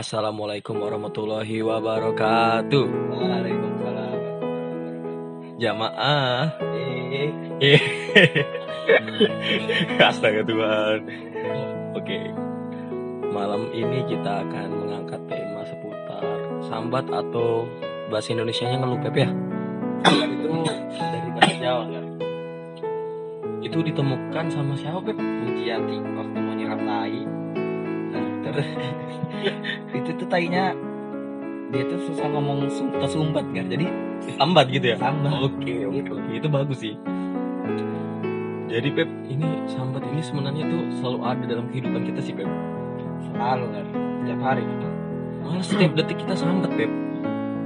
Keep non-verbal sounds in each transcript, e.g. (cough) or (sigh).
Assalamualaikum warahmatullahi wabarakatuh. Waalaikumsalam. Jamaah. Eh, (laughs) Astaga Tuhan. Oke. Malam ini kita akan mengangkat tema seputar sambat atau bahasa Indonesianya ngeluh Pep ya. itu dari bahasa Jawa kan? Itu ditemukan sama siapa Pep? Pujiati waktu mau nyiram tai. (laughs) Itu tuh tainya dia tuh susah ngomong sum- kesumbat kan jadi Sambat gitu ya. sambat Oke, oke, Gitu. oke. Itu bagus sih. Jadi Pep, ini sambat ini sebenarnya tuh selalu ada dalam kehidupan kita sih Pep. selalu kan setiap hari Malah setiap detik kita sambat Pep.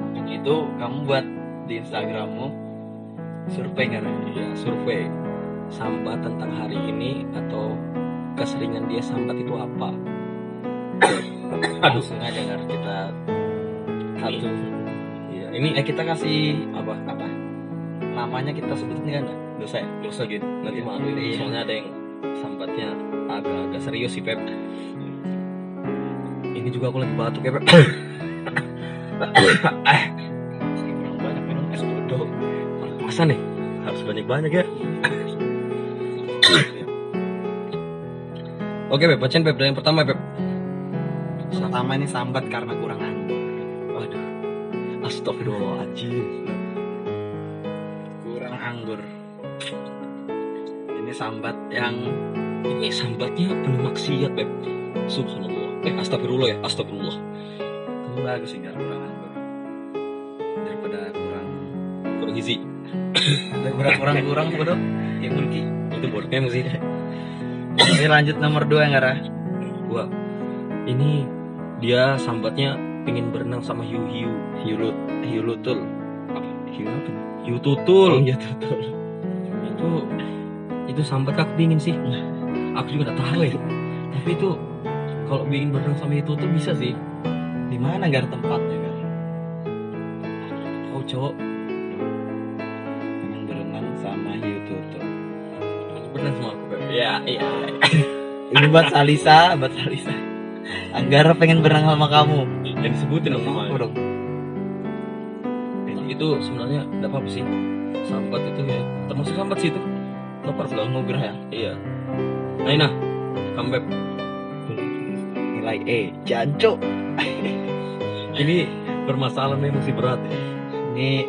makanya itu kamu buat di Instagrammu survei kan Ya, survei sambat tentang hari ini atau keseringan dia sambat itu apa? Aduh, langsung aja kan kita satu iya, ini eh kita kasih apa? apa namanya kita sebutin kan dosa ya Dosa gitu. Nanti Iya. malu ini Iya. soalnya ada yang sambatnya agak-agak serius sih Pep. Ini juga aku lagi batuk ya Pep. (coughs) eh, banyak minum es bodoh pasan nih. Harus banyak-banyak ya. (coughs) Oke Pep, bacain Pep dari yang pertama Pep. Pertama ini sambat karena kurang anggur Waduh. Astagfirullahaladzim. kurang anggur ini sambat yang Ini sambatnya penuh maksiat Pep. Subhanallah. Eh astagfirullah ya, astagfirullah. bagus sih karena kurang anggur daripada kurang Kurang gizi. daripada kurang kurang bodoh kayak mulki Itu bodohnya sih. ini lanjut nomor dua yang gara Gua ini dia sambatnya pengen berenang sama hiu hiu. Hiulut hiulutul apa? Hiu apa? Hiu tutul. Iya tutul. Itu itu sambat aku pingin sih. Aku juga gak tahu ya tapi itu kalau bikin berenang sama hiu tutul bisa sih. Di mana gar tempatnya gar tahu cowok. Pengen berenang sama hiu tutul. Berenang sama aku ya iya. (laughs) Ini buat Salisa buat Salisa Anggara pengen berenang sama kamu. Yang disebutin dong namanya dong? Itu sebenarnya tidak apa sih. Sambat itu ya. Termasuk sambat sih itu. Lapar Sudah ngugrah ya. Iya. Nah kamu Beb. nilai E janco (laughs) ini permasalahannya masih berat. Ya ini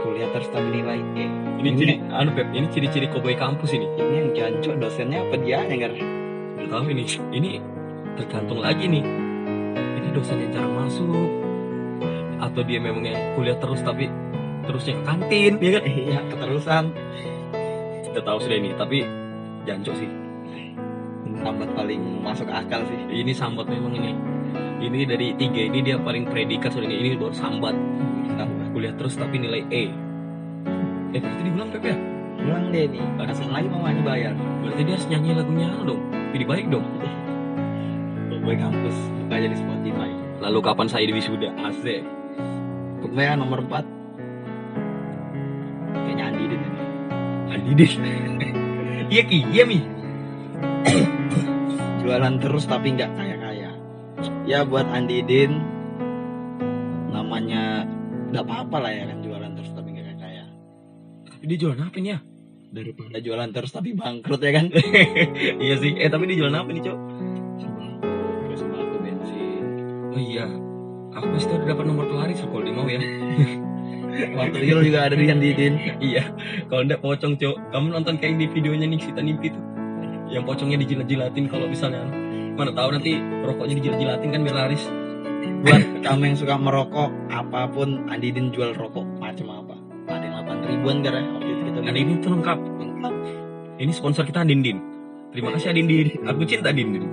kuliah terus tapi nilai E. Ini ciri anu Beb, ini ciri-ciri koboi kampus ini. Ini yang janco dosennya apa dia yang Nggak tahu ini. Ini tergantung lagi nih. Ini dosen yang jarang masuk. Atau dia memang yang kuliah terus tapi terusnya ke kantin ya kan? Iya keterusan. Kita tahu sudah ini tapi jancok sih. Sambat paling masuk akal sih. Ini sambat memang ini. Ini dari tiga ini dia paling predikat sudah ini ini baru sambat sambat kuliah terus tapi nilai E. Eh berarti diulang Pep ya? Bilang deh nih. Langsung lagi mamanya bayar. Berarti dia harus nyanyi lagunya dong. Pilih baik dong (laughs) Boy kampus buka aja di Spotify. Lalu kapan saya di wisuda? Asik. Kemudian nomor 4 kayaknya Andi deh Andi deh (laughs) iya ki iya mi. (coughs) Jualan terus tapi nggak kaya kaya ya buat Andi Din namanya nggak apa-apa lah ya kan jualan terus tapi nggak kaya kaya dia jualan apa nih ya? Daripada jualan terus tapi bangkrut ya kan? (laughs) Iya sih. Eh tapi dia jualan apa nih cok oh iya. Aku pasti udah dapat nomor pelaris kalau dia mau ya. (laughs) Waktu real juga ada di Andi Din iya. Kalau enggak pocong cok. Kamu nonton kayak di videonya nih Sita Nimpi tuh? Yang pocongnya dijilat-jilatin kalau misalnya. Mana tahu nanti rokoknya dijilat-jilatin kan biar laris. Buat kamu yang suka merokok apa pun Andi Din jual rokok macam apa? Ada yang 8 ribuan gara waktu itu kita ini tuh lengkap. Lengkap. Ini sponsor kita Dindin terima kasih Dindin aku cinta Dindin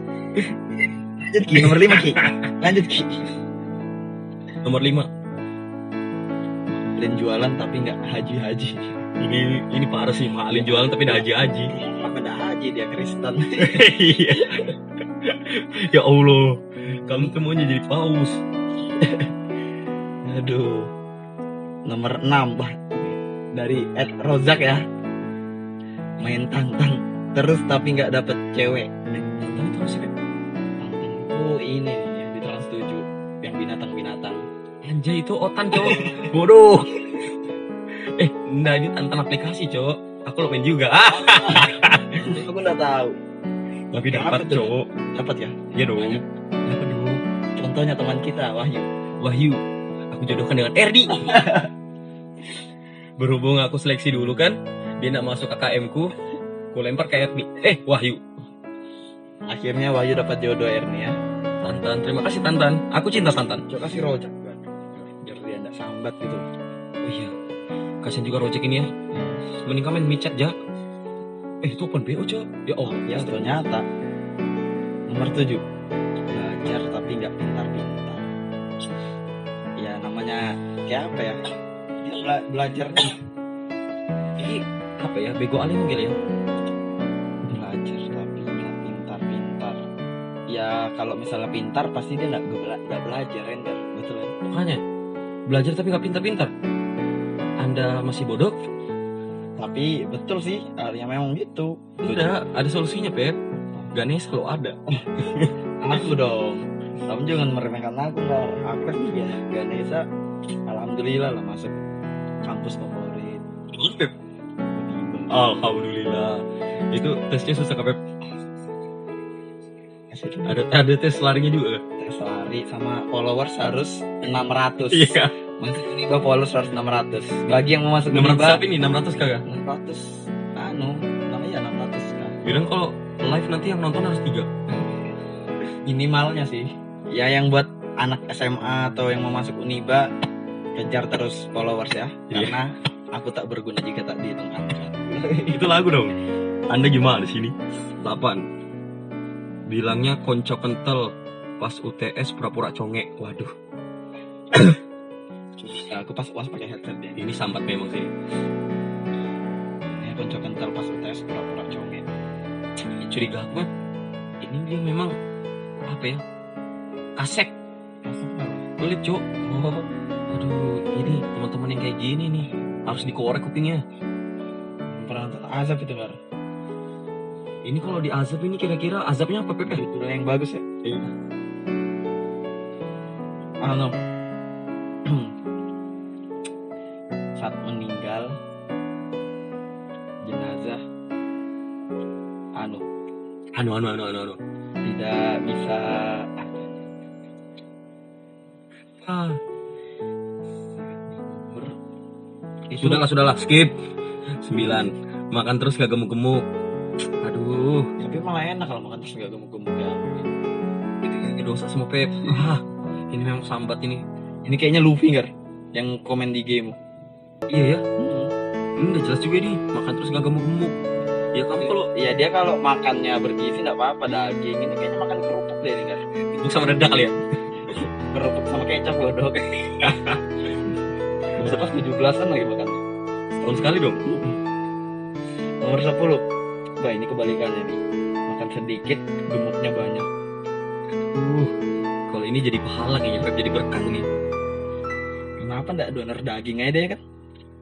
lanjut Ki. Nomor 5 Ki. Lanjut Ki. Nomor 5 dan jualan tapi nggak haji-haji. Ini ini parah sih mahalin jualan tapi udah haji-haji. Pada haji? Dia Kristen. Iya. ya Allah. Kamu tuh maunya jadi paus. Aduh. Nomor 6 bah dari Ed Rozak ya. Main tantang terus tapi nggak dapet cewek. Tapi itu apa ini nih yang di Trans 7 yang binatang-binatang. Anjay itu otan cowok. (laughs) Bodoh. eh, nah ini tantan aplikasi cowok. Aku lo main juga. (laughs) Ah, Aku nggak tahu. tapi Apa dapat cowok. Dapat ya? Iya dong. Dapat dong. Contohnya teman kita Wahyu. Wahyu. Aku jodohkan dengan Erdi. (laughs) Berhubung aku seleksi dulu kan, dia nak masuk KKM ku, ku lempar ke Erdi. Eh, Wahyu. Akhirnya Wahyu dapat jodoh Erni ya. Tantan, terima kasih Tantan. Aku cinta Tantan. Coba kasih rojak. Biar dia nggak sambat gitu. Oh iya. Kasian juga Rojek ini ya. Mending kamu main micet ya. Eh, itu open BO, Cok. Ya Allah. Ya ternyata. Nomor tujuh. Belajar tapi nggak pintar-pintar. Ya namanya kayak apa ya? Dia bela- belajar. Ini apa ya? Bego alim mungkin ya. Ya kalau misalnya pintar pasti dia nggak bela- belajar Render. Betul kan? Makanya belajar tapi nggak pintar-pintar. Anda masih bodoh? Tapi betul sih, ya memang gitu. Udah, ada solusinya, Pep. Ganesha lo ada. (laughs) Aku dong. Kamu jangan meremehkan aku nggak. Aku kan juga Ganesha. Alhamdulillah lah masuk kampus favorit. Pep. Alhamdulillah. Itu tesnya susah, Pep. Ada ada tes larinya juga. tes lari sama followers harus 600. Iya. Masuk Uniba followers harus 600. Bagi yang mau masuk 600 Uniba tapi nih 600 kagak? 600 anu namanya 600 kan. Bilang kalau live nanti yang nonton harus tiga. Minimalnya sih. Ya yang buat anak SMA atau yang mau masuk Uniba kejar terus followers ya. Iya. Karena aku tak berguna jika tak dihitung angka. Itu lagu dong. Anda gimana di sini? 8. Bilangnya konco kental pas UTS pura-pura congek. Waduh, (coughs) Ya, aku pas uas pakai headset dia. ini sambat memang sih. Ini konco kental pas UTS pura-pura conge. Curiga aku kan, ini dia memang apa ya? Kasek. Pelit, Cuk. Oh, aduh, ini teman-teman yang kayak gini nih harus dikorek kupingnya. Nonton azab itu kan? Ini kalau di azab ini kira-kira azabnya apa, Pepe? Judulnya yang bagus ya. Iya. Anu. (clears throat) Saat meninggal jenazah anu Anu, anu, anu, anu, anu. tidak bisa Ah, itu sudahlah, sudahlah, skip. 9. Makan terus gak gemuk-gemuk. Aduh, tapi malah enak kalau makan terus gak gemuk-gemuk ya itu, itu dosa semua Pep. Ah, ini memang sambat ini. ini kayaknya Luffy kan yang komen di game Iya ya, Hmm. ini udah jelas juga nih. Makan terus gak gemuk-gemuk. Ya kamu kalau ya dia kalau makannya bergizi nggak apa-apa daging ini kayaknya makan kerupuk deh ini kan itu sama dedak kali ya. (laughs) kerupuk sama kecap bodoh (laughs) bisa pas 17an lagi makan Setahun sekali dong. nomor 10 Wah ini kebalikannya nih makan sedikit gemuknya banyak Uh, kalau ini jadi pahala kayaknya Pep jadi berkah ini. kenapa nggak donor daging aja deh kan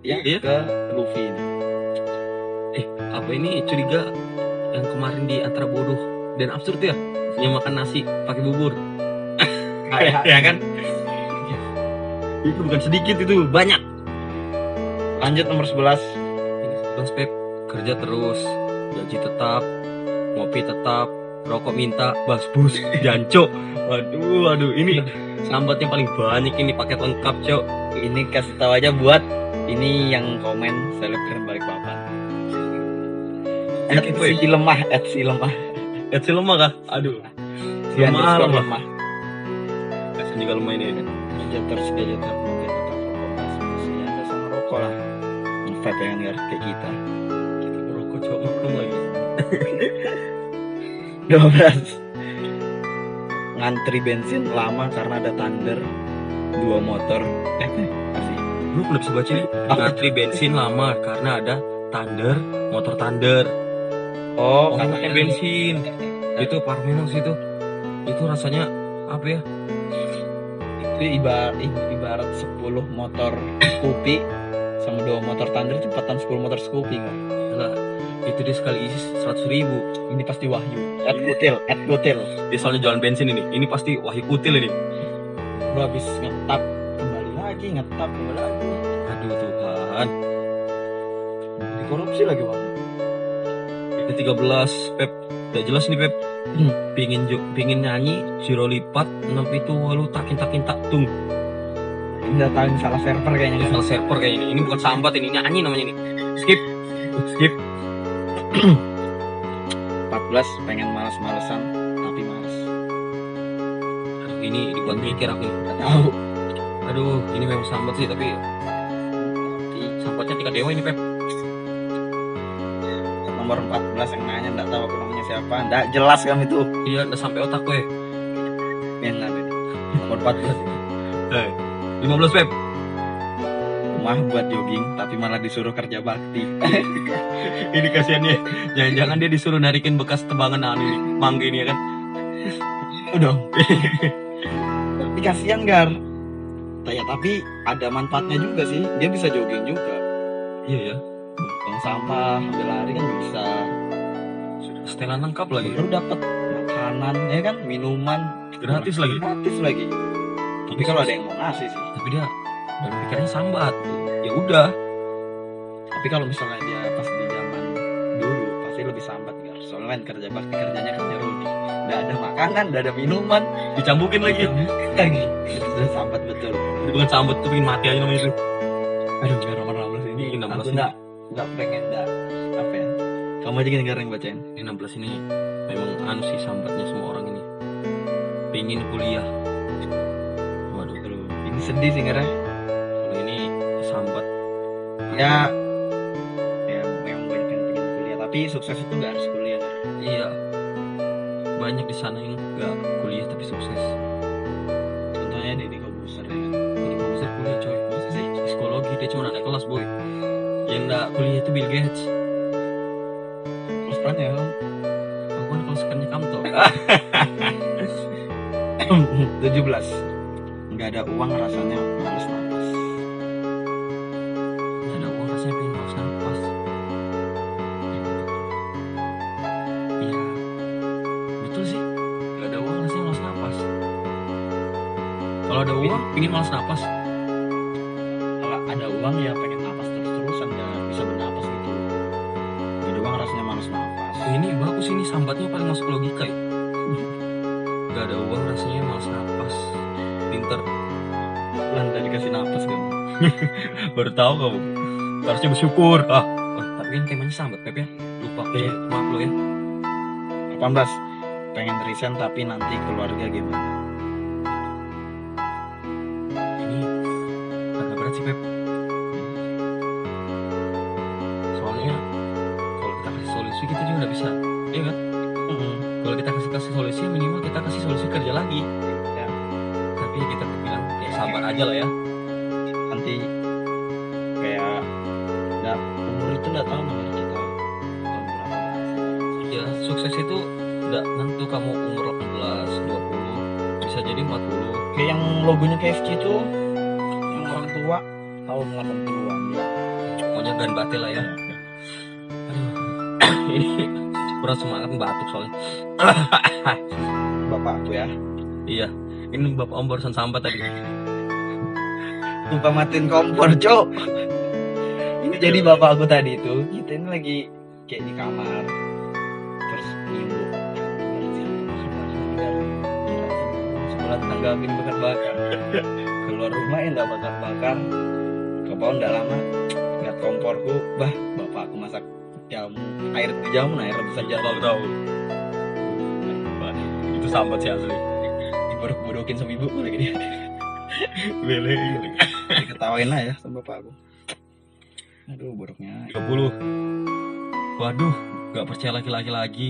ya Iya. ke Luffy ini Apa ini curiga yang kemarin di antara bodoh dan absurd ya? Yang makan nasi pakai bubur. (laughs) ya kan? Itu bukan sedikit itu, banyak. lanjut nomor 11 Ini Bang Pep kerja terus, gaji tetap, ngopi tetap, rokok minta, basbus, janco. (laughs) Waduh, waduh, ini sambat yang paling banyak ini paket lengkap, Cok. ini kasih tahu aja buat ini yang komen selebgram balik papan at si lemah si lemah Eh, si lemah kah? Aduh, si Lemah, lemah. lemah kasian juga lemah ini. Kerja terus kerja terus ngopi tetap rokok basbus ya ada sama rokok lah kan nggak kayak kita Maklum lagi. 12 ngantri bensin lama karena ada thunder dua motor eh masih Lu udah bisa baca nih? Ngantri bensin lama karena ada thunder, motor thunder. oh Oh, pakai bensin. Itu parmenang sih itu. Itu rasanya apa ya? itu ibarat ibarat 10 motor Scoopy sama dua motor thunder cepatan 10 motor Scoopy kan Gila, itu dia sekali isi seratus ribu. ini pasti Wahyu at Kutil at Kutil Dia soalnya jualan bensin ini. Ini pasti wahyu kutil ini. lu habis ngetap kembali lagi ngetap kembali lagi Aduh Tuhan. dikorupsi lagi bang Ini 13 Pep. Gak jelas nih Pep. Hmm. Pingin jo, pingin nyanyi zero lipat enam itu walu takin takin tak tung. ini datangin salah server kayaknya salah server kayak ini. Ini bukan sambat ini nyanyi namanya ini. Skip. Skip. (clears throat) 14 pengen males-malesan tapi males Aduh, ini dibuat mikir aku. nggak tahu Aduh, ini memang sambat sih tapi sambatnya tingkat dewa ini Pep. nomor 14 yang nanya nggak tahu aku namanya siapa nggak jelas kan itu Iya, udah sampai otak gue. yang nggak ada nomor 14 Eh, 15 Pep. Rumah buat jogging tapi malah disuruh kerja bakti (laughs) ini kasihannya. Jangan-jangan dia disuruh narikin bekas tebangan anu ini, mangga ini ya kan. (laughs) udah tapi kasihan gar ya tapi ada manfaatnya juga sih dia bisa jogging juga Iya ya. buang sampah ambil lari kan bisa Setelan lengkap lagi. baru dapat makanan ya kan minuman Gratis lagi. gratis lagi tapi kalau ada yang mau ngasih sih Tapi dia dan pikirnya sambat. Ya udah. tapi kalau misalnya dia pas di zaman dulu pasti lebih sambat gar soalnya kan kerja bakti kerjanya kerja rodi nggak ada makanan nggak ada minuman Dicambukin lagi. lagi sudah sambat betul Itu bukan sambat tuh pengen mati aja namanya itu. aduh biar nomor 16 ini Ini 16 aku ini. nggak nggak pengen nggak apa ya kamu aja gini yang bacain Ini 16 ini memang anu sih sambatnya semua orang ini. Pingin kuliah. Waduh, Aduh, ini sedih sih ini sambat. Ya ya memang banyak yang pengen kuliah tapi sukses itu nggak harus kuliah Gar. Iya. Banyak di sana yang nggak kuliah tapi sukses. contohnya Deddy Kobuser ya kan mau bisa kuliah coy. Masa sih psikologi dia cuma anak kelas boy. Yang nggak kuliah itu Bill Gates. peran ya? Aku kan kalau sekarangnya kamu (laughs) tuh. 17 nggak ada uang rasanya males pingin malas nafas. kalau ada uang ya pengen napas terus-terusan nggak bisa bernapas gitu nggak ada uang rasanya males napas Oh, ini bagus ini sambatnya paling masuk logika ya. Gak ada uang rasanya malas nafas. Pinter. Lan tadi dikasih napas kan (laughs) Baru tahu kamu. Harusnya bersyukur. Ah, oh, tapi kan temanya sambat Pep ya. Lupa Iya. maaf lo ya. 18 pengen resign tapi nanti keluarga gimana nggak bisa. Iya kan? Kalau kita kasih kasih solusi minimal kita kasih solusi kerja lagi. Ya. Tapi kita bilang ya sabar aja lah ya. nanti kayak nggak umur itu nggak tahu nomor kita Ya sukses itu nggak nentu kamu umur 18, 20, bisa jadi 40. kayak yang logonya KFC itu yang orang tua tahun 80-an ya. Pokoknya dan batil lah ya. Aduh. Ini kurang semangat batuk soalnya. (coughs) bapak aku ya Iya. Ini bapak om barusan sambat tadi. lupa matiin kompor cok ini jadi bapak aku tadi itu kita ini lagi kayak di kamar terus nimbuk sekolah tanggapin bakar bakar keluar rumah ya nggak bakar bakar ke pohon nggak lama lihat komporku bah jamu air jamu nah air rebusan jamu Tahu tahu. Itu sambat sih asli. diborok-borokin sama ibu lagi dia Lele. (laughs) diketawain lah ya sama bapak aku aduh boroknya 30. Waduh, nggak percaya laki-laki lagi.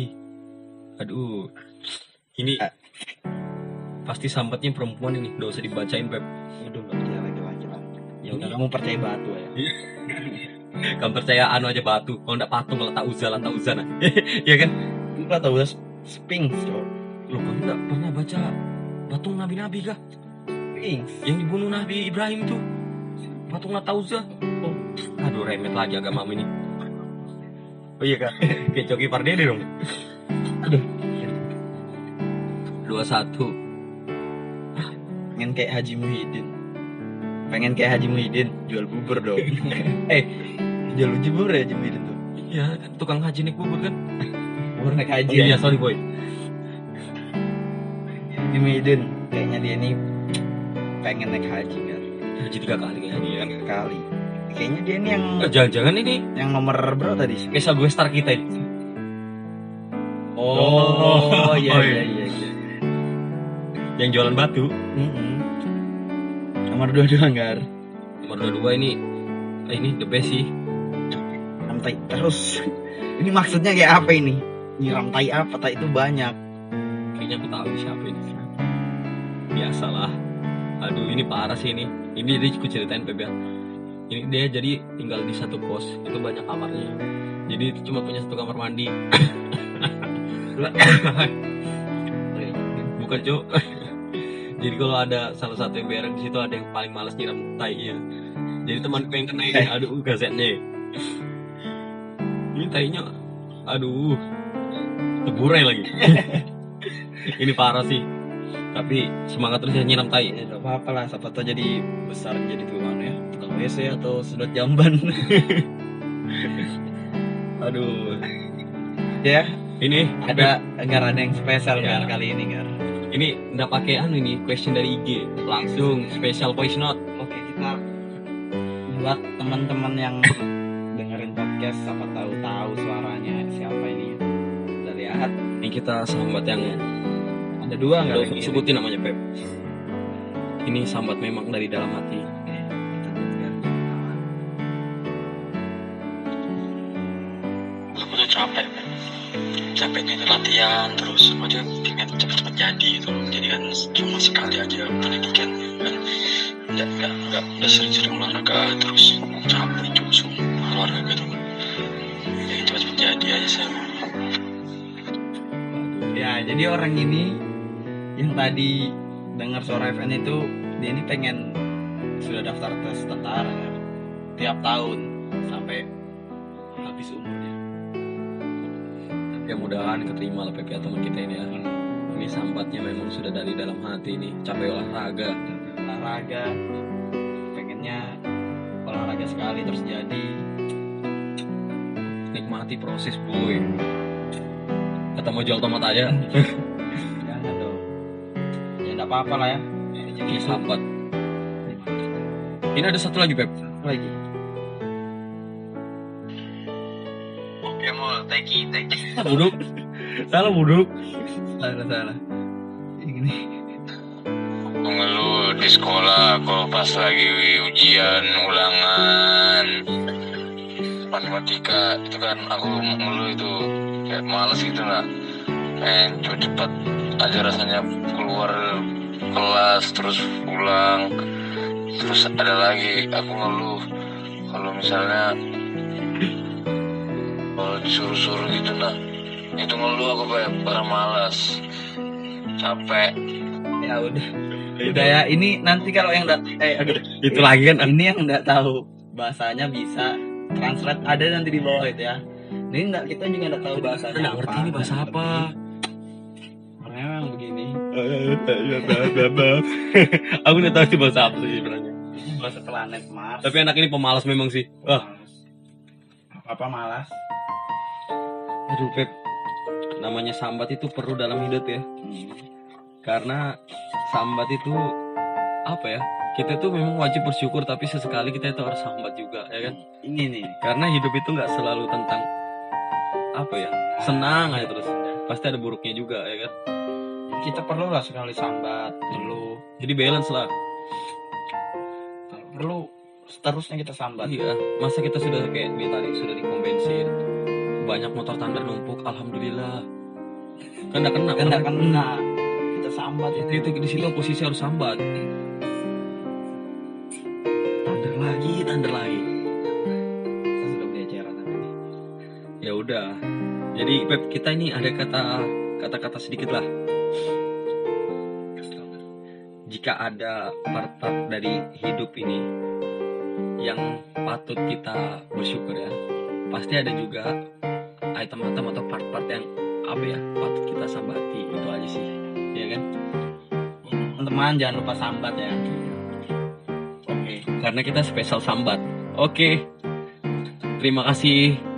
Aduh. Ini Ah. pasti sambatnya perempuan ini, nggak usah dibacain Pep. Udah gak percaya lagi-lagi lah. Ya udah kamu percaya batu ya. (laughs) Kamu percaya anu aja batu, kalau nggak patung kalau tak uzal tak uzana. (laughs) Iya kan? Tau udah Sphinx cowok. Lo kamu nggak pernah baca patung nabi-nabi kah? Sphinx. Yang dibunuh Nabi Ibrahim tuh. Patung Natauza. Oh, aduh remet lagi agama ini. Oh iya kak, (laughs) kayak Coki Pardede dong. Aduh. Dua satu. pengen kayak Haji Muhyiddin pengen kayak Haji Muhyiddin jual bubur dong (laughs) eh jual bubur ya Muhyiddin tuh Iya, tukang haji naik bubur kan? bubur naik haji Iya, ya sorry boy. Muhyiddin kayaknya dia ini pengen naik haji kan Haji tiga kali kayaknya dia. tiga kali kayaknya dia ini yang Eh, Jangan-jangan ini yang nomor berapa tadi kisah gue star kita ini. oh iya Oh, iya iya. iya iya Yang jualan batu. Mm-mm. nomor dua dua Gar Nomor dua ini eh, ini the best sih. Rantai terus (laughs) ini maksudnya kayak apa ini nyiram tai apa tai itu banyak Kayaknya aku tahu siapa ini. Biasalah. Aduh, ini parah sih ini. Ini dia aku ceritain ya. Ini dia jadi tinggal di satu kos, itu banyak kamarnya. Jadi itu cuma punya satu kamar mandi. (laughs) Bukan, Cuk. (laughs) jadi kalau ada salah satu yang berak di situ ada yang paling malas nyiram tai-nya. Jadi temanku yang kena ini, aduh gazetnya. Ini tainya aduh teburai lagi. (laughs) ini parah sih. Tapi semangat terus ya nyiram tai. ya gak apa-apa lah siapa jadi besar jadi tukang ya tukang WC atau sedot jamban (laughs) Aduh. ya Ini ada Gar ada yang spesial Ya. Gar kali ini Gar ini nggak pakai anu ini question dari IG langsung special voice note oke kita buat teman-teman yang dengerin podcast siapa kita sambat yang ada dua nggak usah sebutin namanya Pep. Ini sambat memang dari dalam hati. Aku tuh capek capeknya itu latihan terus aja pengen cepet-cepet jadi gitu loh. Jadi kan cuma sekali aja pendidikan kan nggak nggak nggak udah sering-sering olahraga terus capek cusum olahraga gitu. Pengen cepet-cepet jadi aja saya ya jadi orang ini yang tadi dengar suara FN itu dia ini pengen sudah daftar tes tentara kan? tiap tahun sampai habis umurnya. Tapi ya mudahan keterima lah Pep ya teman kita ini ya. Ini sambatnya memang sudah dari dalam hati ini capek olahraga. Olahraga. Pengennya olahraga sekali terus jadi. Nikmati proses boy kata mau jual tomat aja. Jangan dong ya (laughs) enggak apa-apa lah ya. Ini sambat ini ada satu lagi Pep. Lagi. Oke mau teki teki buduk salah buduk salah salah. Ini. Mengeluh di sekolah kalau pas lagi ujian ulangan. Matematika itu kan aku mengeluh itu kayak males gitu lah pengen cepet-cepet aja rasanya keluar kelas terus pulang. Terus ada lagi aku ngeluh. Kalau misalnya kalau disuruh-suruh gitu nah itu ngeluh aku kayak barang malas. Capek. Ya udah. Udah ya ini nanti kalau yang enggak eh aduh itu lagi kan? Ini yang nggak tahu. Bahasanya bisa translate ada nanti di bawah itu ya ini nggak kita juga nggak tahu bahasanya nggak ngerti ini bahasa apa. orangnya memang begini. (laughs) Aku udah tahu itu bahasa apa sih sebenarnya. Ini bahasa planet Mars. Tapi anak ini pemalas memang sih. Wah apa malas? Aduh Pep. Namanya sambat itu perlu dalam hidup ya. Hmm. karena sambat itu apa ya? Kita tuh memang wajib bersyukur tapi sesekali kita itu harus sambat juga ya kan? Ini nih. Karena hidup itu nggak selalu tentang apa ya senang aja terus. Pasti ada buruknya juga ya kan? Kita perlu lah sekali sambat perlu. Jadi balance lah. Perlu seterusnya kita sambat. Iya masa kita sudah kayak di tadi sudah di pom bensin banyak motor tandar numpuk alhamdulillah. Kan nggak kena kan nggak kan? kena. Kita sambat. Itu itu di situ posisi harus sambat. Tandar lagi tandar lagi. Kita sudah tapi ya udah jadi Pep kita ini ada kata kata-kata sedikit lah jika ada part-part dari hidup ini yang patut kita bersyukur ya pasti ada juga item-item atau part-part yang apa ya patut kita sambati itu aja sih ya kan teman-teman jangan lupa sambat ya oke karena kita spesial sambat. Oke. Terima kasih.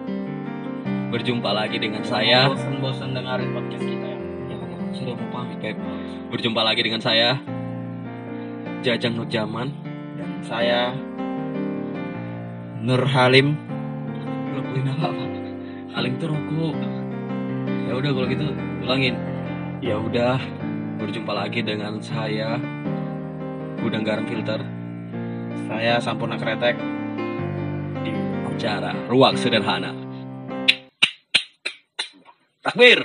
Berjumpa lagi dengan saya. bosan-bosan dengerin podcast kita ya Ya sudah mau pamit, Pep. Berjumpa lagi dengan saya. Jajang Nurjaman. dan saya Nur Halim apa apa? Halim tuh rokok. Ya udah kalau gitu ulangin. Ya udah. Berjumpa lagi dengan saya. Gudang Garam Filter saya Sampurna Kretek di acara Ruang Sederhana. A ver,